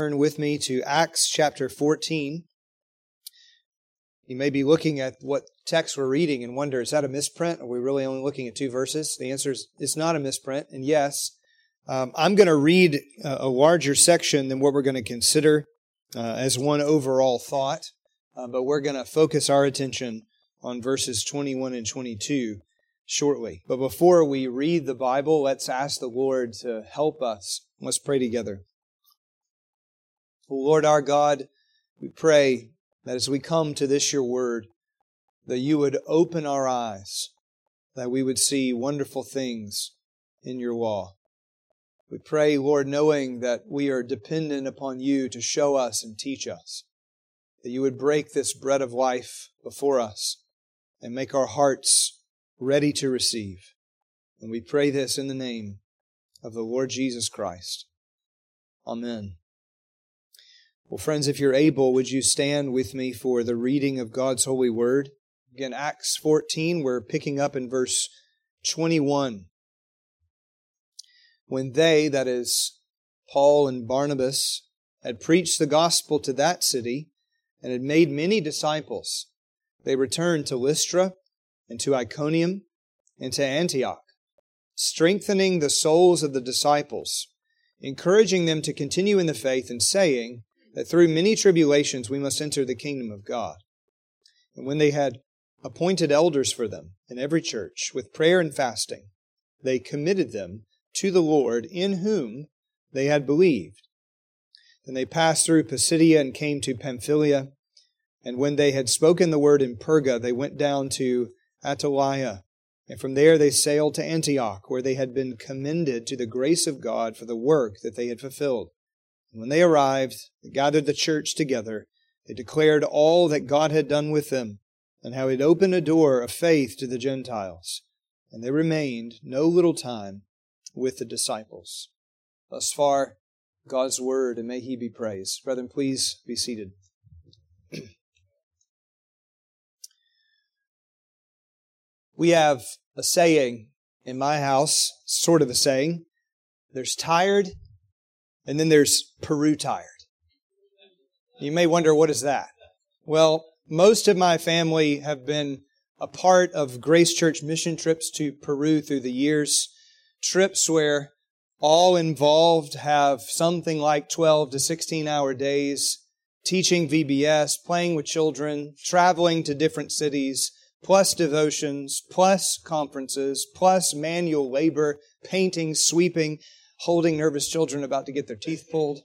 Turn with me to Acts chapter 14. You may be looking at what text we're reading and wonder, is that a misprint? Are we really only looking at two verses? The answer is it's not a misprint, and yes. Um, I'm going to read a larger section than what we're going to consider uh, as one overall thought, uh, but we're going to focus our attention on verses 21 and 22 shortly. But before we read the Bible, let's ask the Lord to help us. Let's pray together. Lord our God, we pray that as we come to this your word, that you would open our eyes, that we would see wonderful things in your law. We pray, Lord, knowing that we are dependent upon you to show us and teach us, that you would break this bread of life before us and make our hearts ready to receive. And we pray this in the name of the Lord Jesus Christ. Amen. Well, friends, if you're able, would you stand with me for the reading of God's holy word? Again, Acts 14, we're picking up in verse 21. When they, that is, Paul and Barnabas, had preached the gospel to that city and had made many disciples, they returned to Lystra and to Iconium and to Antioch, strengthening the souls of the disciples, encouraging them to continue in the faith, and saying, that through many tribulations we must enter the kingdom of God. And when they had appointed elders for them in every church with prayer and fasting, they committed them to the Lord in whom they had believed. Then they passed through Pisidia and came to Pamphylia. And when they had spoken the word in Perga, they went down to Attalia. And from there they sailed to Antioch, where they had been commended to the grace of God for the work that they had fulfilled. And when they arrived, they gathered the church together. They declared all that God had done with them and how he had opened a door of faith to the Gentiles. And they remained no little time with the disciples. Thus far, God's word, and may he be praised. Brethren, please be seated. we have a saying in my house, sort of a saying. There's tired and then there's Peru tired. You may wonder, what is that? Well, most of my family have been a part of Grace Church mission trips to Peru through the years. Trips where all involved have something like 12 to 16 hour days, teaching VBS, playing with children, traveling to different cities, plus devotions, plus conferences, plus manual labor, painting, sweeping holding nervous children about to get their teeth pulled.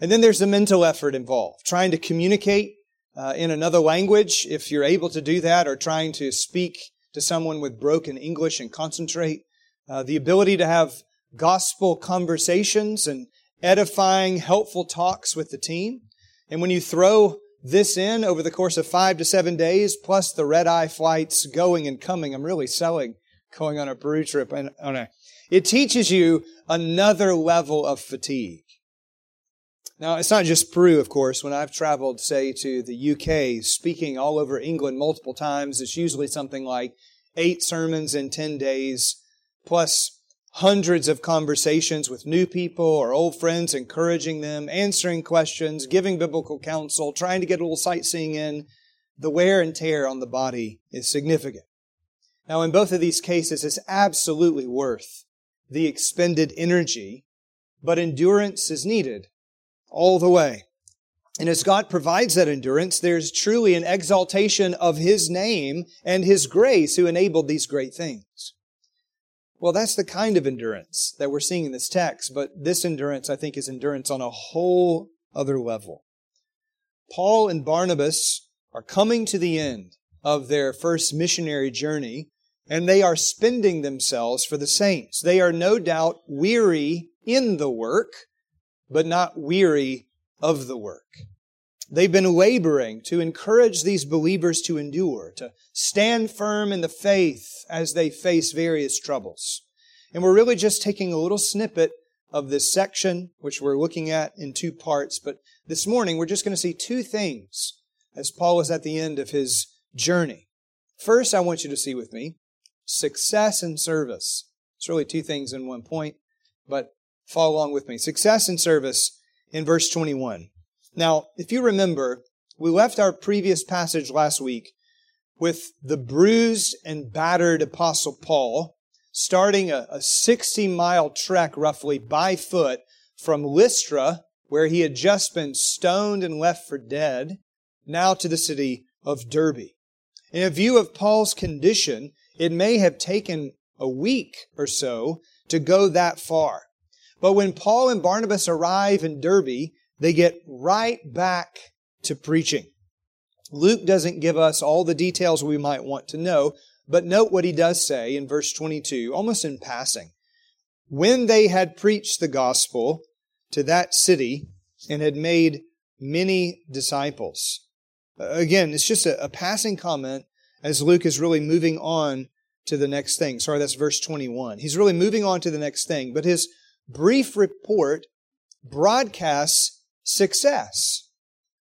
And then there's the mental effort involved, trying to communicate uh, in another language, if you're able to do that, or trying to speak to someone with broken English and concentrate. Uh, the ability to have gospel conversations and edifying, helpful talks with the team. And when you throw this in over the course of five to seven days, plus the red eye flights going and coming, I'm really selling going on a Peru trip and on a it teaches you another level of fatigue. Now, it's not just Peru, of course. When I've traveled, say, to the UK, speaking all over England multiple times, it's usually something like eight sermons in 10 days, plus hundreds of conversations with new people or old friends, encouraging them, answering questions, giving biblical counsel, trying to get a little sightseeing in. The wear and tear on the body is significant. Now, in both of these cases, it's absolutely worth the expended energy, but endurance is needed all the way. And as God provides that endurance, there's truly an exaltation of His name and His grace who enabled these great things. Well, that's the kind of endurance that we're seeing in this text, but this endurance, I think, is endurance on a whole other level. Paul and Barnabas are coming to the end of their first missionary journey, and they are spending themselves for the saints. They are no doubt weary in the work, but not weary of the work. They've been laboring to encourage these believers to endure, to stand firm in the faith as they face various troubles. And we're really just taking a little snippet of this section, which we're looking at in two parts. But this morning, we're just going to see two things as Paul is at the end of his journey. First, I want you to see with me success and service. It's really two things in one point, but follow along with me. Success and service in verse 21. Now, if you remember, we left our previous passage last week with the bruised and battered apostle Paul starting a, a 60 mile trek roughly by foot from Lystra, where he had just been stoned and left for dead, now to the city of Derbe. In view of Paul's condition, it may have taken a week or so to go that far. But when Paul and Barnabas arrive in Derbe, they get right back to preaching. Luke doesn't give us all the details we might want to know, but note what he does say in verse 22, almost in passing. When they had preached the gospel to that city and had made many disciples. Again, it's just a, a passing comment as Luke is really moving on to the next thing. Sorry, that's verse 21. He's really moving on to the next thing, but his brief report broadcasts success.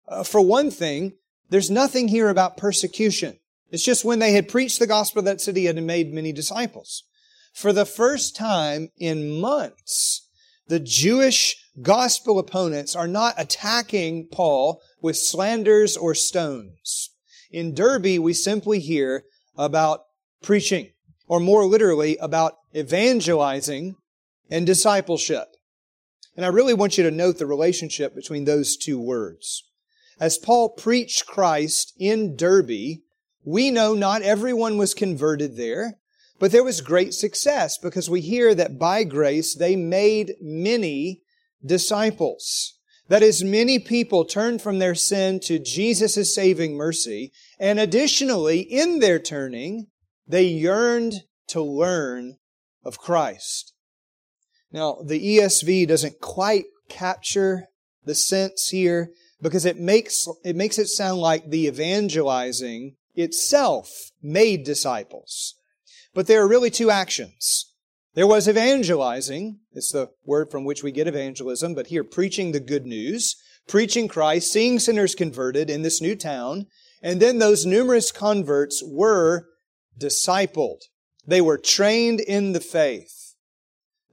Uh, for one thing, there's nothing here about persecution. It's just when they had preached the gospel that city and made many disciples. For the first time in months, the Jewish gospel opponents are not attacking Paul with slanders or stones. In Derbe, we simply hear about preaching, or more literally, about evangelizing and discipleship. And I really want you to note the relationship between those two words. As Paul preached Christ in Derbe, we know not everyone was converted there, but there was great success because we hear that by grace they made many disciples. That is, many people turned from their sin to Jesus' saving mercy, and additionally, in their turning, they yearned to learn of Christ. Now, the ESV doesn't quite capture the sense here because it makes, it makes it sound like the evangelizing itself made disciples. But there are really two actions. There was evangelizing. It's the word from which we get evangelism, but here preaching the good news, preaching Christ, seeing sinners converted in this new town. And then those numerous converts were discipled. They were trained in the faith.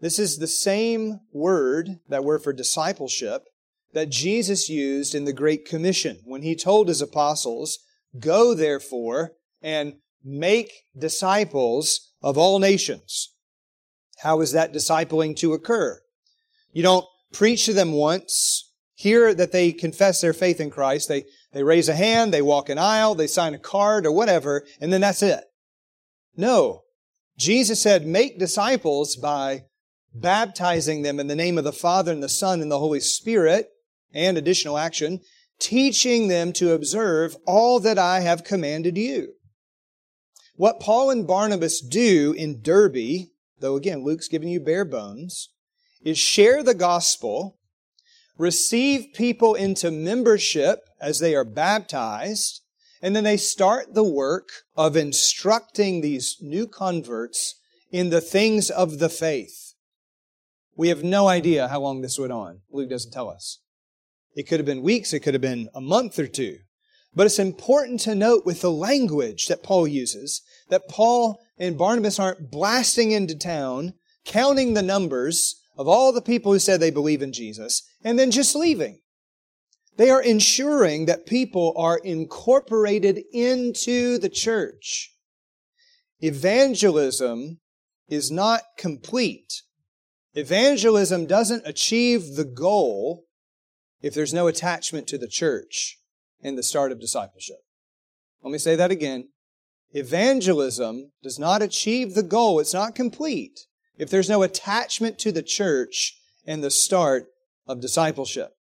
This is the same word, that word for discipleship, that Jesus used in the Great Commission when he told his apostles, Go therefore and make disciples of all nations. How is that discipling to occur? You don't preach to them once, hear that they confess their faith in Christ, they, they raise a hand, they walk an aisle, they sign a card or whatever, and then that's it. No. Jesus said, make disciples by baptizing them in the name of the Father and the Son and the Holy Spirit, and additional action, teaching them to observe all that I have commanded you. What Paul and Barnabas do in Derbe, though again Luke's giving you bare bones, is share the gospel, receive people into membership as they are baptized, and then they start the work of instructing these new converts in the things of the faith. We have no idea how long this went on. Luke doesn't tell us. It could have been weeks, it could have been a month or two. But it's important to note with the language that Paul uses that Paul and Barnabas aren't blasting into town, counting the numbers of all the people who said they believe in Jesus, and then just leaving. They are ensuring that people are incorporated into the church. Evangelism is not complete. Evangelism doesn't achieve the goal if there's no attachment to the church in the start of discipleship. Let me say that again. Evangelism does not achieve the goal. It's not complete if there's no attachment to the church in the start of discipleship.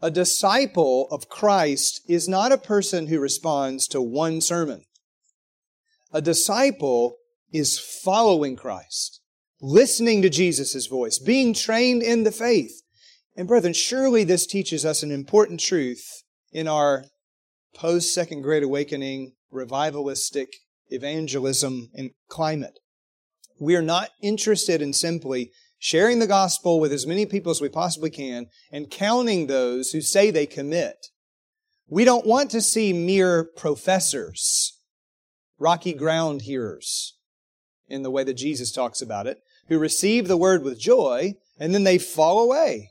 A disciple of Christ is not a person who responds to one sermon. A disciple is following Christ, listening to Jesus' voice, being trained in the faith, and brethren, surely this teaches us an important truth in our post Second Great Awakening revivalistic evangelism and climate. We are not interested in simply sharing the gospel with as many people as we possibly can and counting those who say they commit. We don't want to see mere professors, rocky ground hearers, in the way that Jesus talks about it, who receive the word with joy and then they fall away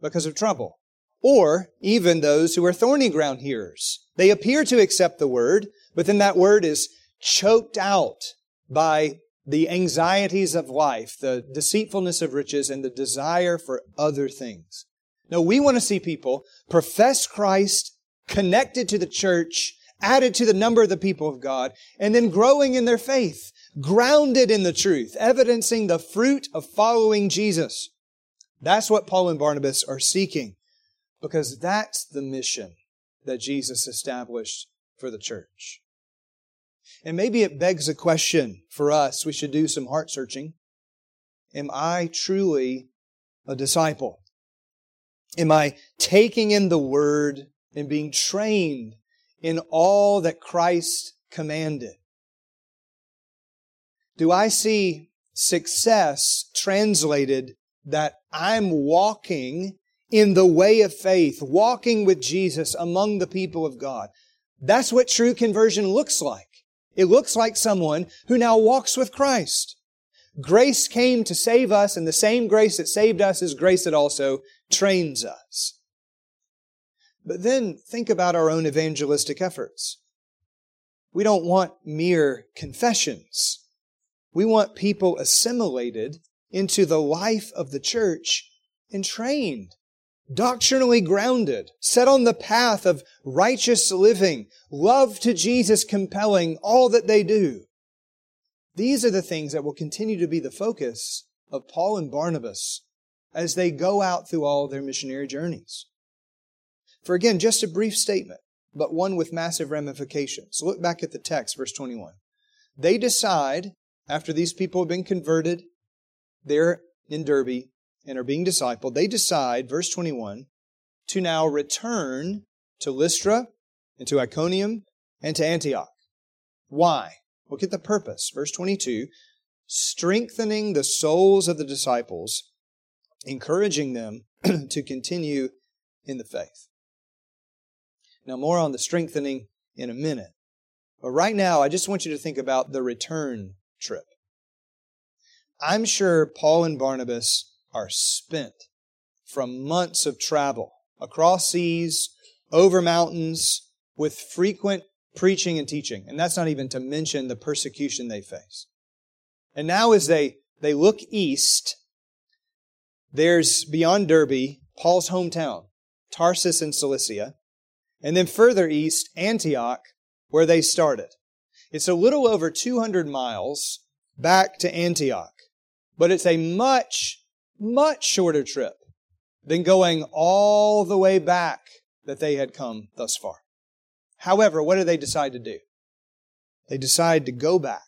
because of trouble. Or even those who are thorny ground hearers. They appear to accept the word, but then that word is choked out by the anxieties of life, the deceitfulness of riches, and the desire for other things. No, we want to see people profess Christ, connected to the church, added to the number of the people of God, and then growing in their faith, grounded in the truth, evidencing the fruit of following Jesus. That's what Paul and Barnabas are seeking, because that's the mission that Jesus established for the church. And maybe it begs a question for us. We should do some heart searching. Am I truly a disciple? Am I taking in the word and being trained in all that Christ commanded? Do I see success translated that I'm walking in the way of faith, walking with Jesus among the people of God? That's what true conversion looks like. It looks like someone who now walks with Christ. Grace came to save us, and the same grace that saved us is grace that also trains us. But then think about our own evangelistic efforts. We don't want mere confessions. We want people assimilated into the life of the church and trained doctrinally grounded, set on the path of righteous living, love to Jesus compelling all that they do. These are the things that will continue to be the focus of Paul and Barnabas as they go out through all their missionary journeys. For again, just a brief statement, but one with massive ramifications. Look back at the text, verse 21. They decide, after these people have been converted, they're in Derbe, and are being discipled, they decide, verse 21, to now return to Lystra and to Iconium and to Antioch. Why? Look at the purpose. Verse 22 strengthening the souls of the disciples, encouraging them to continue in the faith. Now, more on the strengthening in a minute. But right now, I just want you to think about the return trip. I'm sure Paul and Barnabas are spent from months of travel across seas, over mountains, with frequent preaching and teaching. And that's not even to mention the persecution they face. And now as they, they look east, there's beyond Derbe, Paul's hometown, Tarsus in Cilicia, and then further east, Antioch, where they started. It's a little over 200 miles back to Antioch, but it's a much much shorter trip than going all the way back that they had come thus far. However, what do they decide to do? They decide to go back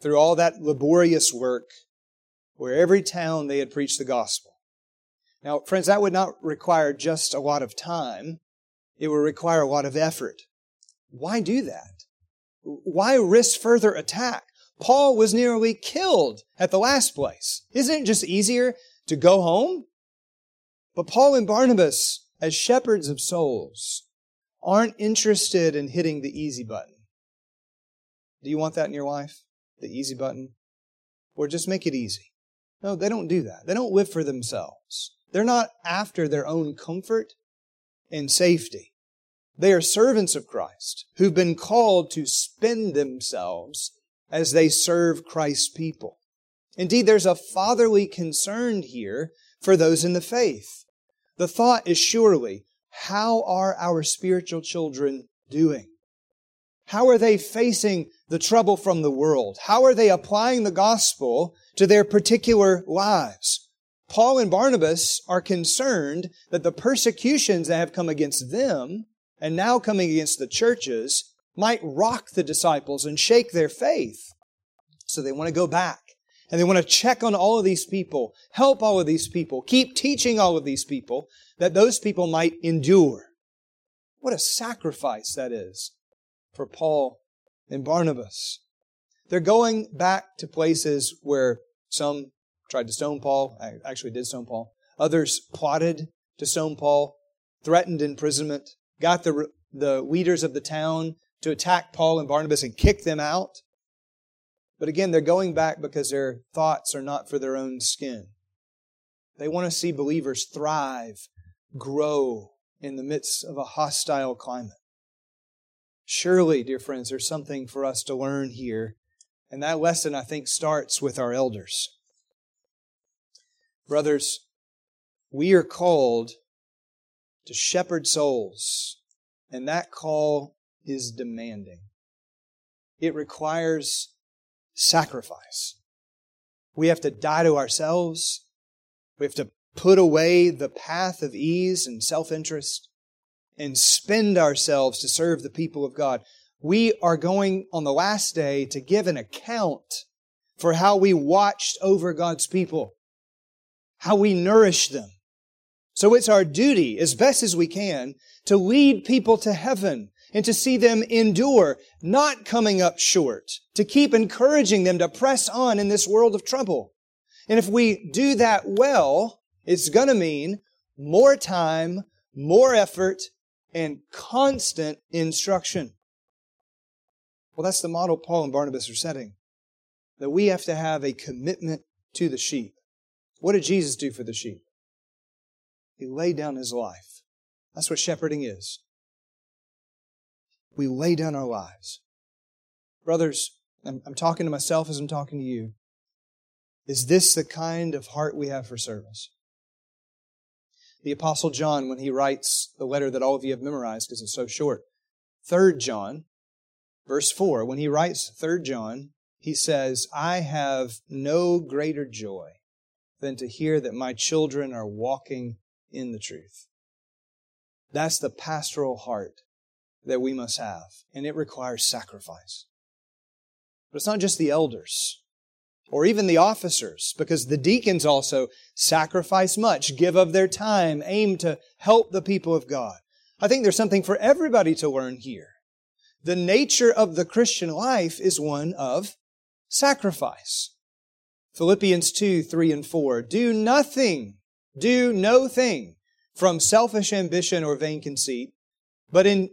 through all that laborious work where every town they had preached the gospel. Now, friends, that would not require just a lot of time. It would require a lot of effort. Why do that? Why risk further attack? Paul was nearly killed at the last place. Isn't it just easier to go home? But Paul and Barnabas, as shepherds of souls, aren't interested in hitting the easy button. Do you want that in your life? The easy button? Or just make it easy? No, they don't do that. They don't live for themselves. They're not after their own comfort and safety. They are servants of Christ who've been called to spend themselves as they serve Christ's people. Indeed, there's a fatherly concern here for those in the faith. The thought is surely, how are our spiritual children doing? How are they facing the trouble from the world? How are they applying the gospel to their particular lives? Paul and Barnabas are concerned that the persecutions that have come against them and now coming against the churches might rock the disciples and shake their faith. So they want to go back and they want to check on all of these people, help all of these people, keep teaching all of these people that those people might endure. What a sacrifice that is for Paul and Barnabas. They're going back to places where some tried to stone Paul, actually did stone Paul. Others plotted to stone Paul, threatened imprisonment, got the, the leaders of the town to attack Paul and Barnabas and kick them out. But again, they're going back because their thoughts are not for their own skin. They want to see believers thrive, grow in the midst of a hostile climate. Surely, dear friends, there's something for us to learn here. And that lesson, I think, starts with our elders. Brothers, we are called to shepherd souls, and that call is demanding. It requires sacrifice. We have to die to ourselves. We have to put away the path of ease and self interest and spend ourselves to serve the people of God. We are going on the last day to give an account for how we watched over God's people, how we nourished them. So it's our duty, as best as we can, to lead people to heaven and to see them endure, not coming up short, to keep encouraging them to press on in this world of trouble. And if we do that well, it's going to mean more time, more effort, and constant instruction. Well, that's the model Paul and Barnabas are setting. That we have to have a commitment to the sheep. What did Jesus do for the sheep? He laid down his life. That's what shepherding is. We lay down our lives. Brothers, I'm, I'm talking to myself as I'm talking to you. Is this the kind of heart we have for service? The Apostle John, when he writes the letter that all of you have memorized because it's so short, 3 John, verse 4, when he writes 3 John, he says, I have no greater joy than to hear that my children are walking in the truth. That's the pastoral heart that we must have, and it requires sacrifice. But it's not just the elders or even the officers, because the deacons also sacrifice much, give of their time, aim to help the people of God. I think there's something for everybody to learn here. The nature of the Christian life is one of sacrifice. Philippians 2, 3, and 4. Do nothing, do no thing from selfish ambition or vain conceit, but in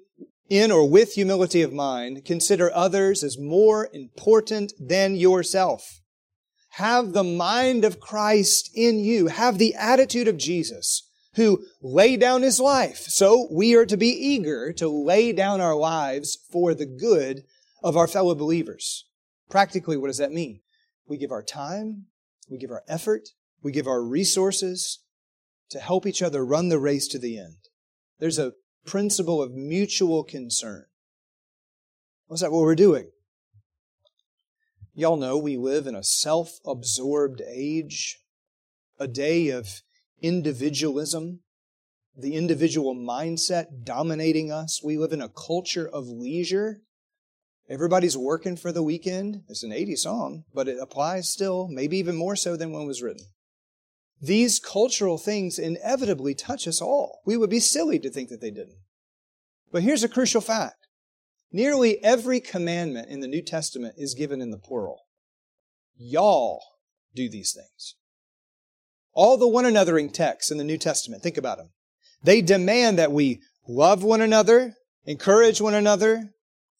in or with humility of mind, consider others as more important than yourself. Have the mind of Christ in you. Have the attitude of Jesus, who laid down his life. So we are to be eager to lay down our lives for the good of our fellow believers. Practically, what does that mean? We give our time, we give our effort, we give our resources to help each other run the race to the end. There's a principle of mutual concern. What's that what we're doing? Y'all know we live in a self absorbed age, a day of individualism, the individual mindset dominating us. We live in a culture of leisure. Everybody's working for the weekend. It's an 80 song, but it applies still, maybe even more so than when it was written. These cultural things inevitably touch us all. We would be silly to think that they didn't. But here's a crucial fact. Nearly every commandment in the New Testament is given in the plural. Y'all do these things. All the one anothering texts in the New Testament, think about them. They demand that we love one another, encourage one another,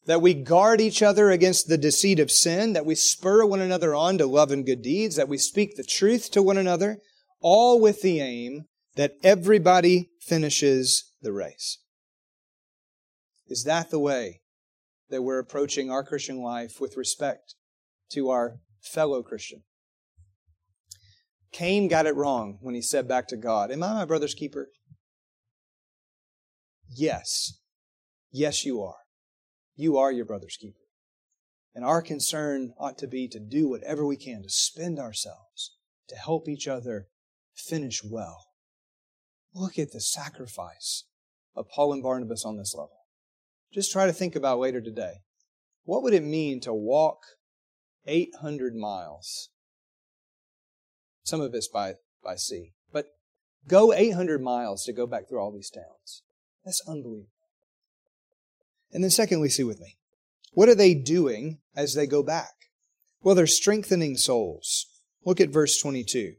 that we guard each other against the deceit of sin, that we spur one another on to love and good deeds, that we speak the truth to one another, all with the aim that everybody finishes the race. Is that the way that we're approaching our Christian life with respect to our fellow Christian? Cain got it wrong when he said back to God, Am I my brother's keeper? Yes. Yes, you are. You are your brother's keeper. And our concern ought to be to do whatever we can to spend ourselves to help each other finish well. Look at the sacrifice of Paul and Barnabas on this level. Just try to think about later today. What would it mean to walk 800 miles? Some of it's by, by sea. But go 800 miles to go back through all these towns. That's unbelievable. And then, secondly, see with me. What are they doing as they go back? Well, they're strengthening souls. Look at verse 22.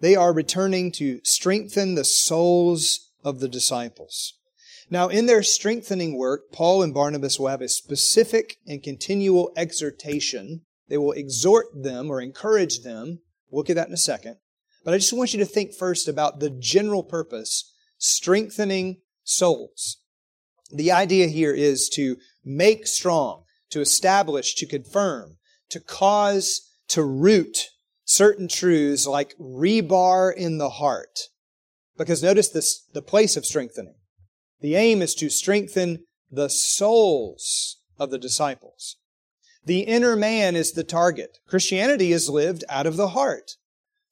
They are returning to strengthen the souls of the disciples. Now, in their strengthening work, Paul and Barnabas will have a specific and continual exhortation. They will exhort them or encourage them. We'll at that in a second. But I just want you to think first about the general purpose strengthening souls. The idea here is to make strong, to establish, to confirm, to cause, to root certain truths like rebar in the heart. Because notice this, the place of strengthening. The aim is to strengthen the souls of the disciples. The inner man is the target. Christianity is lived out of the heart.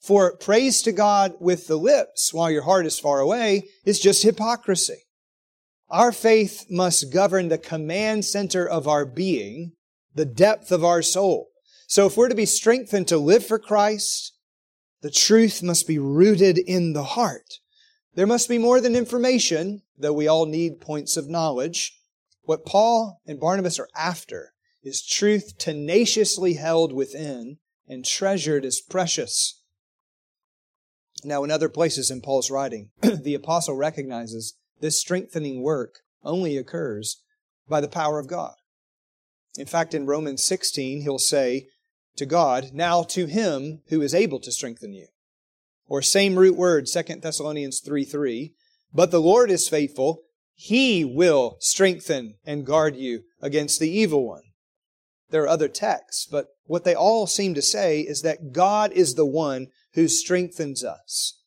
For praise to God with the lips while your heart is far away is just hypocrisy. Our faith must govern the command center of our being, the depth of our soul. So if we're to be strengthened to live for Christ, the truth must be rooted in the heart. There must be more than information, though we all need points of knowledge. What Paul and Barnabas are after is truth tenaciously held within and treasured as precious. Now, in other places in Paul's writing, the apostle recognizes this strengthening work only occurs by the power of God. In fact, in Romans 16, he'll say to God, Now to him who is able to strengthen you. Or same root word, 2 Thessalonians 3 3. But the Lord is faithful. He will strengthen and guard you against the evil one. There are other texts, but what they all seem to say is that God is the one who strengthens us.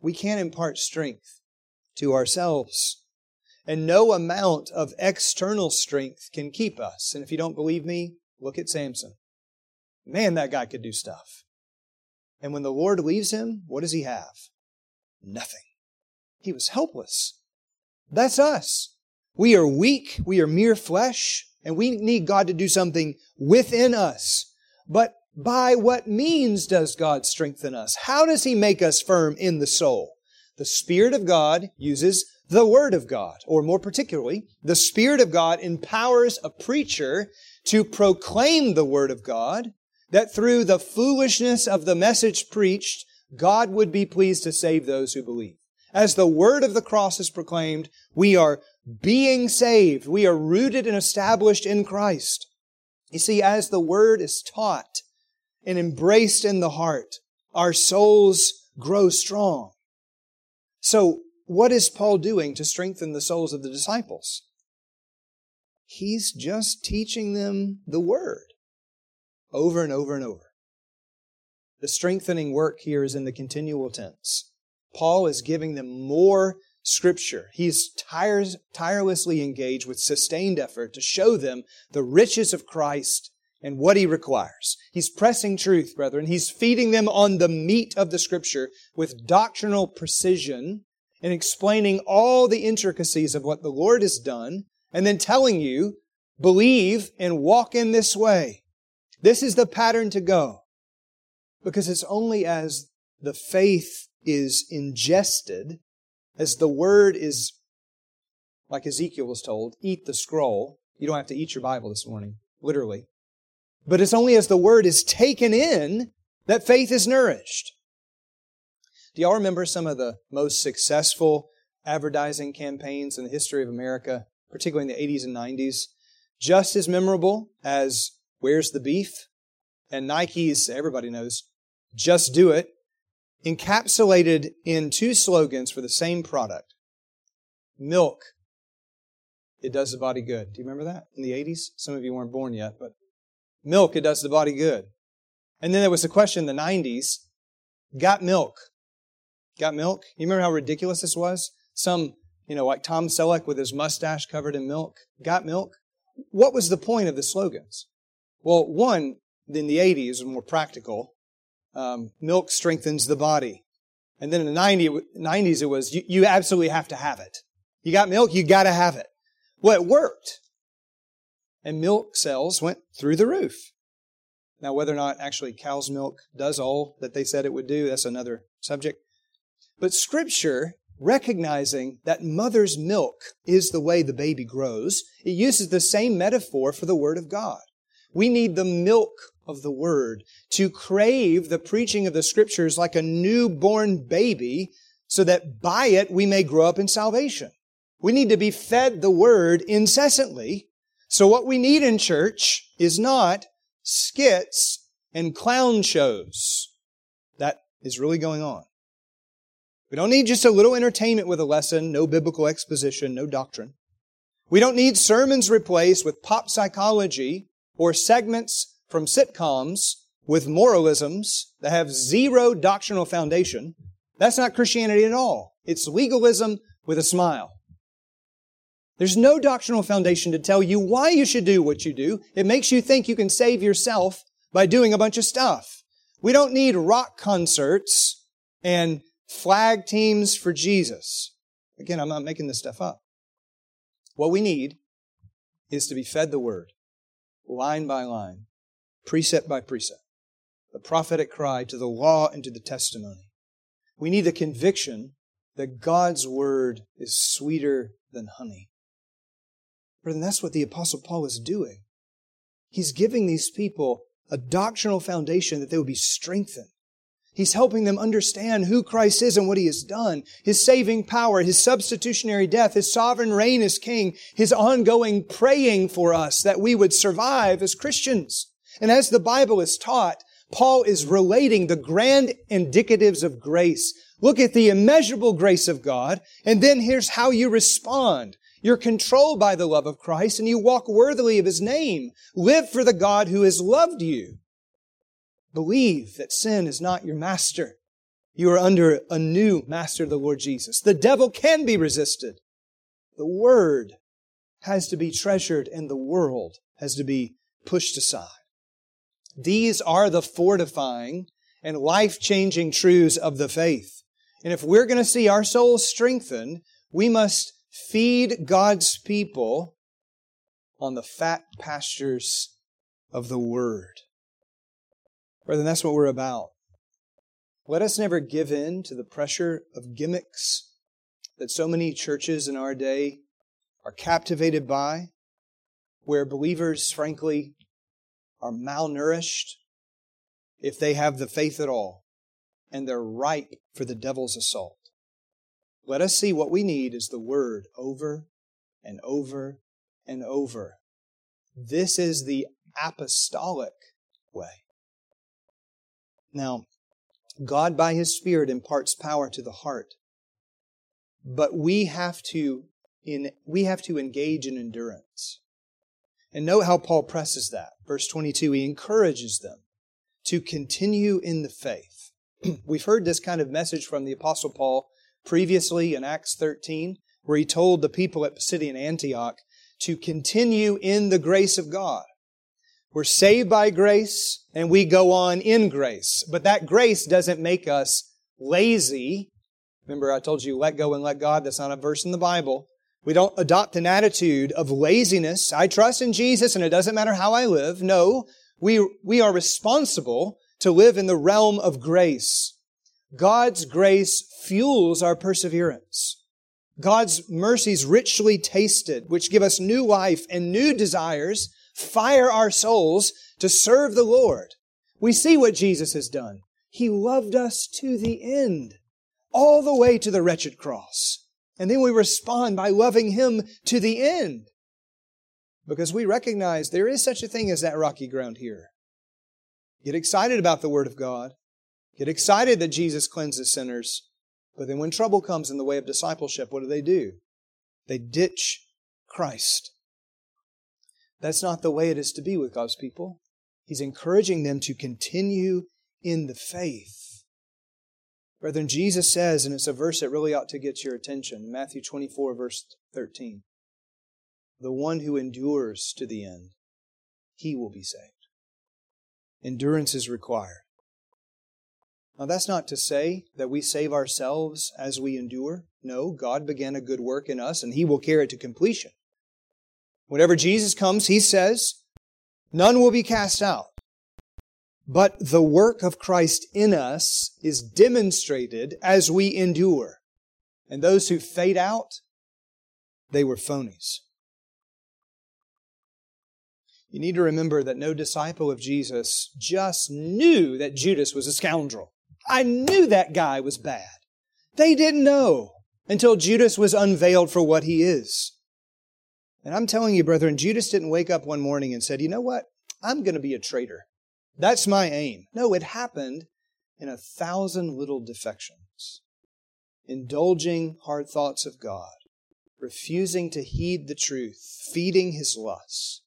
We can't impart strength to ourselves. And no amount of external strength can keep us. And if you don't believe me, look at Samson. Man, that guy could do stuff. And when the Lord leaves him, what does he have? Nothing. He was helpless. That's us. We are weak. We are mere flesh. And we need God to do something within us. But by what means does God strengthen us? How does He make us firm in the soul? The Spirit of God uses the Word of God, or more particularly, the Spirit of God empowers a preacher to proclaim the Word of God, that through the foolishness of the message preached, God would be pleased to save those who believe. As the Word of the cross is proclaimed, we are being saved. We are rooted and established in Christ. You see, as the Word is taught and embraced in the heart, our souls grow strong. So, what is Paul doing to strengthen the souls of the disciples? He's just teaching them the Word over and over and over. The strengthening work here is in the continual tense. Paul is giving them more Scripture. He's tires, tirelessly engaged with sustained effort to show them the riches of Christ and what He requires. He's pressing truth, brethren. He's feeding them on the meat of the Scripture with doctrinal precision and explaining all the intricacies of what the Lord has done and then telling you, believe and walk in this way. This is the pattern to go. Because it's only as the faith is ingested as the word is, like Ezekiel was told, eat the scroll. You don't have to eat your Bible this morning, literally. But it's only as the word is taken in that faith is nourished. Do y'all remember some of the most successful advertising campaigns in the history of America, particularly in the 80s and 90s? Just as memorable as Where's the Beef? And Nike's, everybody knows, Just Do It encapsulated in two slogans for the same product. Milk, it does the body good. Do you remember that in the 80s? Some of you weren't born yet, but milk, it does the body good. And then there was a question in the 90s, got milk. Got milk? You remember how ridiculous this was? Some, you know, like Tom Selleck with his mustache covered in milk. Got milk? What was the point of the slogans? Well, one, in the 80s, was more practical um, milk strengthens the body. And then in the 90, 90s, it was, you, you absolutely have to have it. You got milk, you got to have it. Well, it worked. And milk sales went through the roof. Now, whether or not actually cow's milk does all that they said it would do, that's another subject. But Scripture, recognizing that mother's milk is the way the baby grows, it uses the same metaphor for the Word of God. We need the milk of the Word to crave the preaching of the Scriptures like a newborn baby so that by it we may grow up in salvation. We need to be fed the Word incessantly. So what we need in church is not skits and clown shows. That is really going on. We don't need just a little entertainment with a lesson, no biblical exposition, no doctrine. We don't need sermons replaced with pop psychology or segments from sitcoms with moralisms that have zero doctrinal foundation. That's not Christianity at all. It's legalism with a smile. There's no doctrinal foundation to tell you why you should do what you do. It makes you think you can save yourself by doing a bunch of stuff. We don't need rock concerts and flag teams for Jesus. Again, I'm not making this stuff up. What we need is to be fed the word, line by line, precept by precept, the prophetic cry to the law and to the testimony. We need the conviction that God's word is sweeter than honey. Brethren, that's what the Apostle Paul is doing. He's giving these people a doctrinal foundation that they would be strengthened. He's helping them understand who Christ is and what He has done, His saving power, His substitutionary death, His sovereign reign as King, His ongoing praying for us that we would survive as Christians. And as the Bible is taught, Paul is relating the grand indicatives of grace. Look at the immeasurable grace of God, and then here's how you respond. You're controlled by the love of Christ and you walk worthily of His name. Live for the God who has loved you. Believe that sin is not your master. You are under a new master, the Lord Jesus. The devil can be resisted. The word has to be treasured and the world has to be pushed aside. These are the fortifying and life-changing truths of the faith. And if we're going to see our souls strengthened, we must feed God's people on the fat pastures of the Word. Brethren, that's what we're about. Let us never give in to the pressure of gimmicks that so many churches in our day are captivated by, where believers, frankly, are malnourished if they have the faith at all, and they're ripe for the devil's assault. Let us see what we need is the Word over and over and over. This is the apostolic way. Now, God by His Spirit imparts power to the heart. But we have to, in, we have to engage in endurance. And note how Paul presses that. Verse 22, he encourages them to continue in the faith. We've heard this kind of message from the Apostle Paul previously in Acts 13, where he told the people at Pisidian Antioch to continue in the grace of God. We're saved by grace and we go on in grace. But that grace doesn't make us lazy. Remember, I told you, let go and let God. That's not a verse in the Bible. We don't adopt an attitude of laziness. I trust in Jesus and it doesn't matter how I live. No, we, we are responsible to live in the realm of grace. God's grace fuels our perseverance. God's mercies richly tasted, which give us new life and new desires fire our souls to serve the Lord. We see what Jesus has done. He loved us to the end, all the way to the wretched cross. And then we respond by loving Him to the end. Because we recognize there is such a thing as that rocky ground here. Get excited about the Word of God. Get excited that Jesus cleanses sinners. But then when trouble comes in the way of discipleship, what do they do? They ditch Christ. That's not the way it is to be with God's people. He's encouraging them to continue in the faith. Brethren, Jesus says, and it's a verse that really ought to get your attention Matthew 24, verse 13. The one who endures to the end, he will be saved. Endurance is required. Now, that's not to say that we save ourselves as we endure. No, God began a good work in us, and He will carry it to completion. Whenever Jesus comes, he says, none will be cast out. But the work of Christ in us is demonstrated as we endure. And those who fade out, they were phonies. You need to remember that no disciple of Jesus just knew that Judas was a scoundrel. I knew that guy was bad. They didn't know until Judas was unveiled for what he is. And I'm telling you, brethren, Judas didn't wake up one morning and said, you know what? I'm going to be a traitor. That's my aim. No, it happened in a thousand little defections, indulging hard thoughts of God, refusing to heed the truth, feeding his lusts.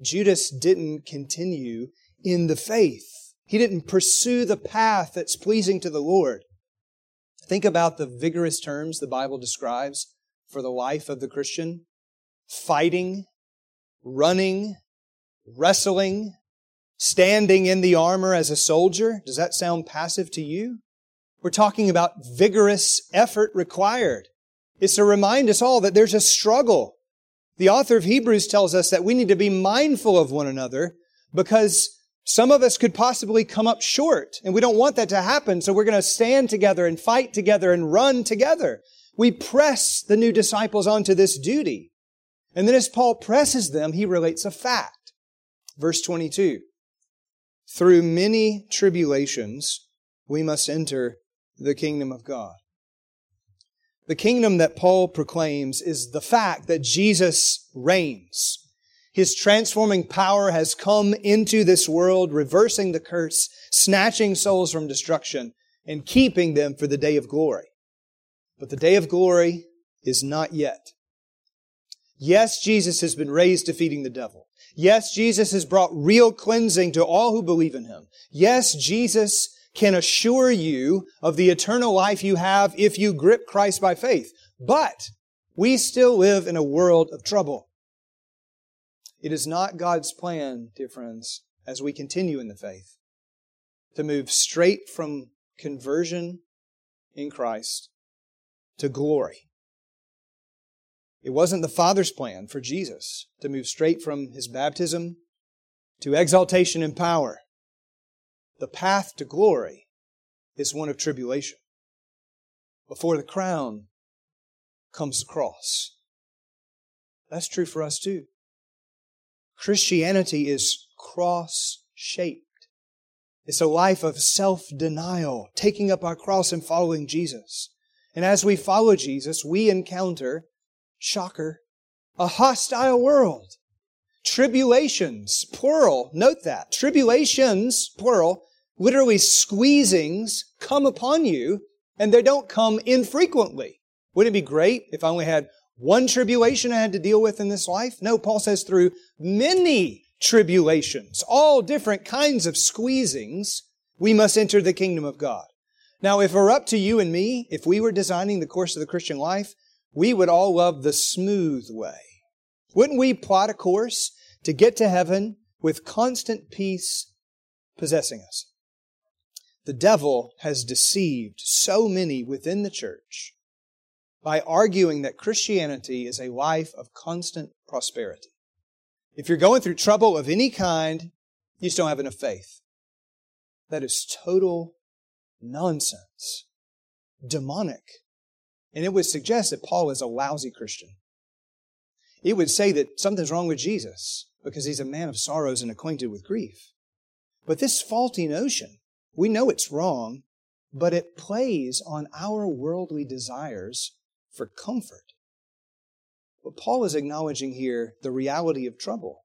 Judas didn't continue in the faith. He didn't pursue the path that's pleasing to the Lord. Think about the vigorous terms the Bible describes for the life of the Christian fighting, running, wrestling, standing in the armor as a soldier. Does that sound passive to you? We're talking about vigorous effort required. It's to remind us all that there's a struggle. The author of Hebrews tells us that we need to be mindful of one another because some of us could possibly come up short and we don't want that to happen. So we're going to stand together and fight together and run together. We press the new disciples onto this duty. And then as Paul presses them, he relates a fact. Verse 22. Through many tribulations, we must enter the kingdom of God. The kingdom that Paul proclaims is the fact that Jesus reigns. His transforming power has come into this world, reversing the curse, snatching souls from destruction, and keeping them for the day of glory. But the day of glory is not yet. Yes, Jesus has been raised defeating the devil. Yes, Jesus has brought real cleansing to all who believe in him. Yes, Jesus can assure you of the eternal life you have if you grip Christ by faith. But we still live in a world of trouble. It is not God's plan, dear friends, as we continue in the faith, to move straight from conversion in Christ to glory. It wasn't the Father's plan for Jesus to move straight from his baptism to exaltation and power. The path to glory is one of tribulation. Before the crown comes the cross. That's true for us too. Christianity is cross shaped. It's a life of self denial, taking up our cross and following Jesus. And as we follow Jesus, we encounter, shocker, a hostile world. Tribulations, plural, note that. Tribulations, plural, literally squeezings come upon you, and they don't come infrequently. Wouldn't it be great if I only had one tribulation I had to deal with in this life? No, Paul says through many tribulations, all different kinds of squeezings, we must enter the kingdom of God. Now, if it were up to you and me, if we were designing the course of the Christian life, we would all love the smooth way. Wouldn't we plot a course to get to heaven with constant peace possessing us? The devil has deceived so many within the church by arguing that Christianity is a life of constant prosperity. If you're going through trouble of any kind, you just don't have enough faith. That is total nonsense, demonic. And it would suggest that Paul is a lousy Christian. It would say that something's wrong with Jesus because he's a man of sorrows and acquainted with grief. But this faulty notion, we know it's wrong, but it plays on our worldly desires for comfort. But Paul is acknowledging here the reality of trouble.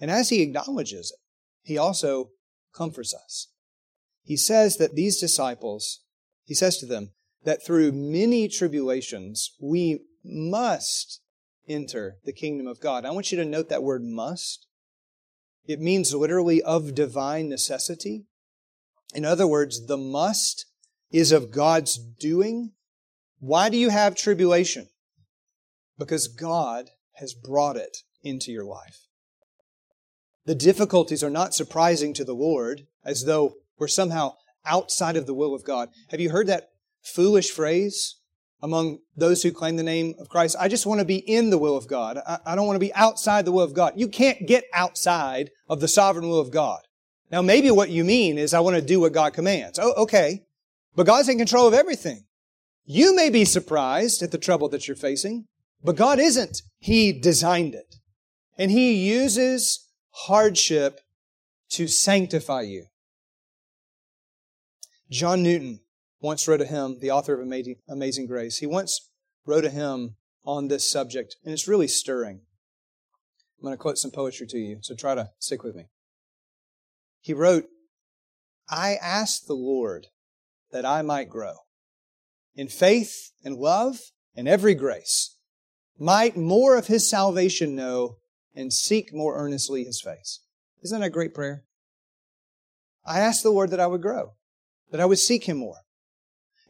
And as he acknowledges it, he also comforts us. He says that these disciples, he says to them, that through many tribulations we must enter the kingdom of God. I want you to note that word must. It means literally of divine necessity. In other words, the must is of God's doing. Why do you have tribulation? Because God has brought it into your life. The difficulties are not surprising to the Lord as though we're somehow outside of the will of God. Have you heard that foolish phrase among those who claim the name of Christ? I just want to be in the will of God. I, I don't want to be outside the will of God. You can't get outside of the sovereign will of God. Now, maybe what you mean is I want to do what God commands. Oh, okay. But God's in control of everything. You may be surprised at the trouble that you're facing, but God isn't. He designed it. And He uses hardship to sanctify you. John Newton once wrote a hymn, the author of Amazing, Amazing Grace. He once wrote a hymn on this subject, and it's really stirring. I'm going to quote some poetry to you, so try to stick with me. He wrote, I asked the Lord that I might grow in faith and love and every grace, might more of His salvation know and seek more earnestly His face. Isn't that a great prayer? I asked the Lord that I would grow, that I would seek Him more.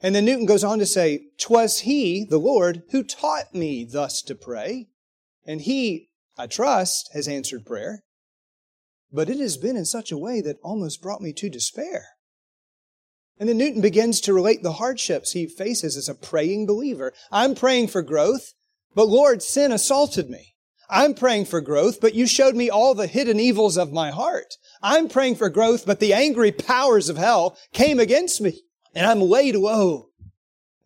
And then Newton goes on to say, "'Twas He, the Lord, who taught me thus to pray, and He, I trust, has answered prayer. But it has been in such a way that almost brought me to despair. And then Newton begins to relate the hardships he faces as a praying believer. I'm praying for growth, but Lord, sin assaulted me. I'm praying for growth, but you showed me all the hidden evils of my heart. I'm praying for growth, but the angry powers of hell came against me, and I'm laid low.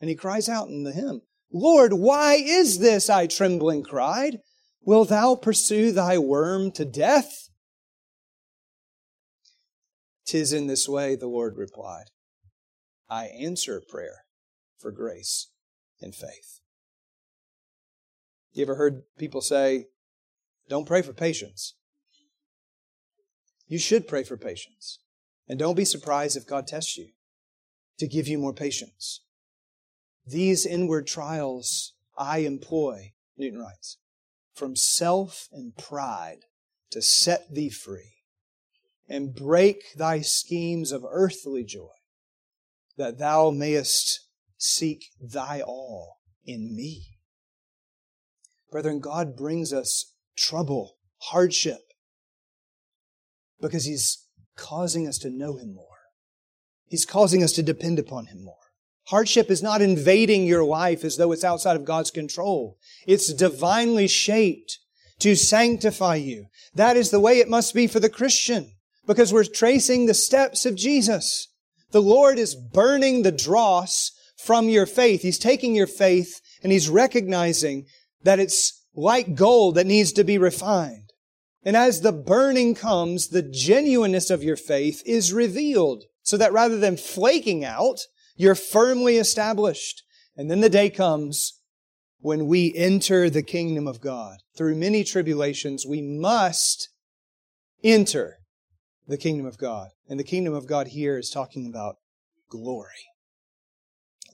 And he cries out in the hymn, Lord, why is this? I trembling cried. Will thou pursue thy worm to death? Tis in this way, the Lord replied. I answer prayer for grace and faith. You ever heard people say, don't pray for patience? You should pray for patience. And don't be surprised if God tests you to give you more patience. These inward trials I employ, Newton writes, from self and pride to set thee free and break thy schemes of earthly joy that thou mayest seek thy all in me. Brethren, God brings us trouble, hardship, because He's causing us to know Him more. He's causing us to depend upon Him more. Hardship is not invading your life as though it's outside of God's control. It's divinely shaped to sanctify you. That is the way it must be for the Christian because we're tracing the steps of Jesus. The Lord is burning the dross from your faith. He's taking your faith and He's recognizing that it's like gold that needs to be refined. And as the burning comes, the genuineness of your faith is revealed so that rather than flaking out, you're firmly established. And then the day comes when we enter the kingdom of God. Through many tribulations, we must enter the kingdom of God. And the kingdom of God here is talking about glory.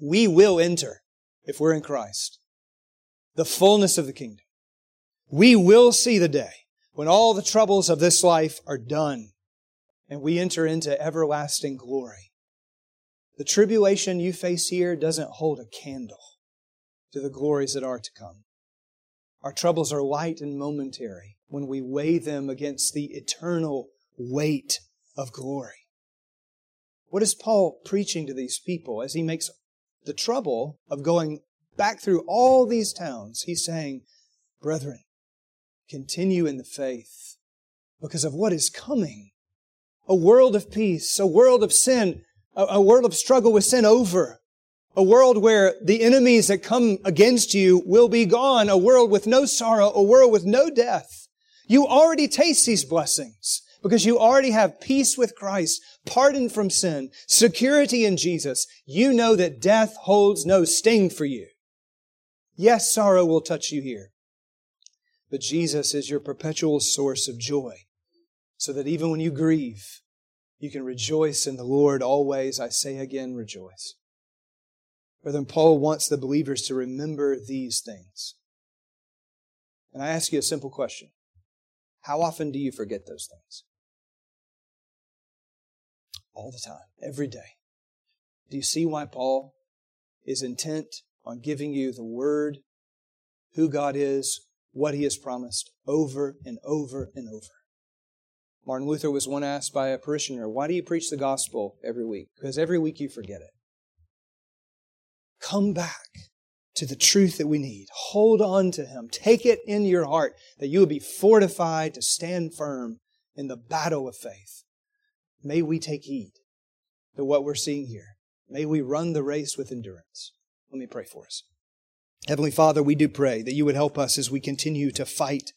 We will enter, if we're in Christ, the fullness of the kingdom. We will see the day when all the troubles of this life are done and we enter into everlasting glory. The tribulation you face here doesn't hold a candle to the glories that are to come. Our troubles are light and momentary when we weigh them against the eternal weight of glory. What is Paul preaching to these people as he makes the trouble of going back through all these towns? He's saying, Brethren, continue in the faith because of what is coming. A world of peace, a world of sin, a, world of struggle with sin over. A world where the enemies that come against you will be gone. A world with no sorrow. A world with no death. You already taste these blessings because you already have peace with Christ, pardon from sin, security in Jesus. You know that death holds no sting for you. Yes, sorrow will touch you here, but Jesus is your perpetual source of joy, so that even when you grieve, you can rejoice in the Lord always. I say again, rejoice. Brethren, Paul wants the believers to remember these things. And I ask you a simple question. How often do you forget those things? all the time, every day. Do you see why Paul is intent on giving you the word, who God is, what he has promised, over and over and over? Martin Luther was once asked by a parishioner, Why do you preach the gospel every week? Because every week you forget it. Come back to the truth that we need. Hold on to Him. Take it in your heart that you will be fortified to stand firm in the battle of faith. May we take heed to what we're seeing here. May we run the race with endurance. Let me pray for us. Heavenly Father, we do pray that you would help us as we continue to fight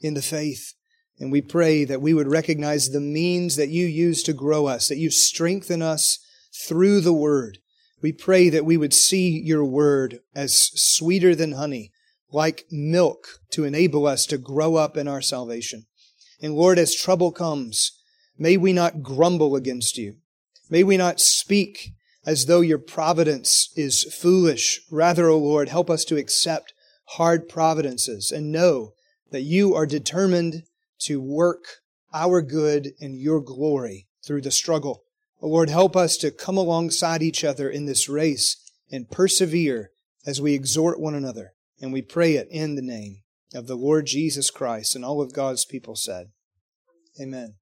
in the faith. And we pray that we would recognize the means that you use to grow us, that you strengthen us through the word. We pray that we would see your word as sweeter than honey, like milk to enable us to grow up in our salvation. And Lord, as trouble comes, May we not grumble against you. May we not speak as though your providence is foolish. Rather, O Lord, help us to accept hard providences and know that you are determined to work our good and your glory through the struggle. O Lord, help us to come alongside each other in this race and persevere as we exhort one another. And we pray it in the name of the Lord Jesus Christ and all of God's people said. Amen.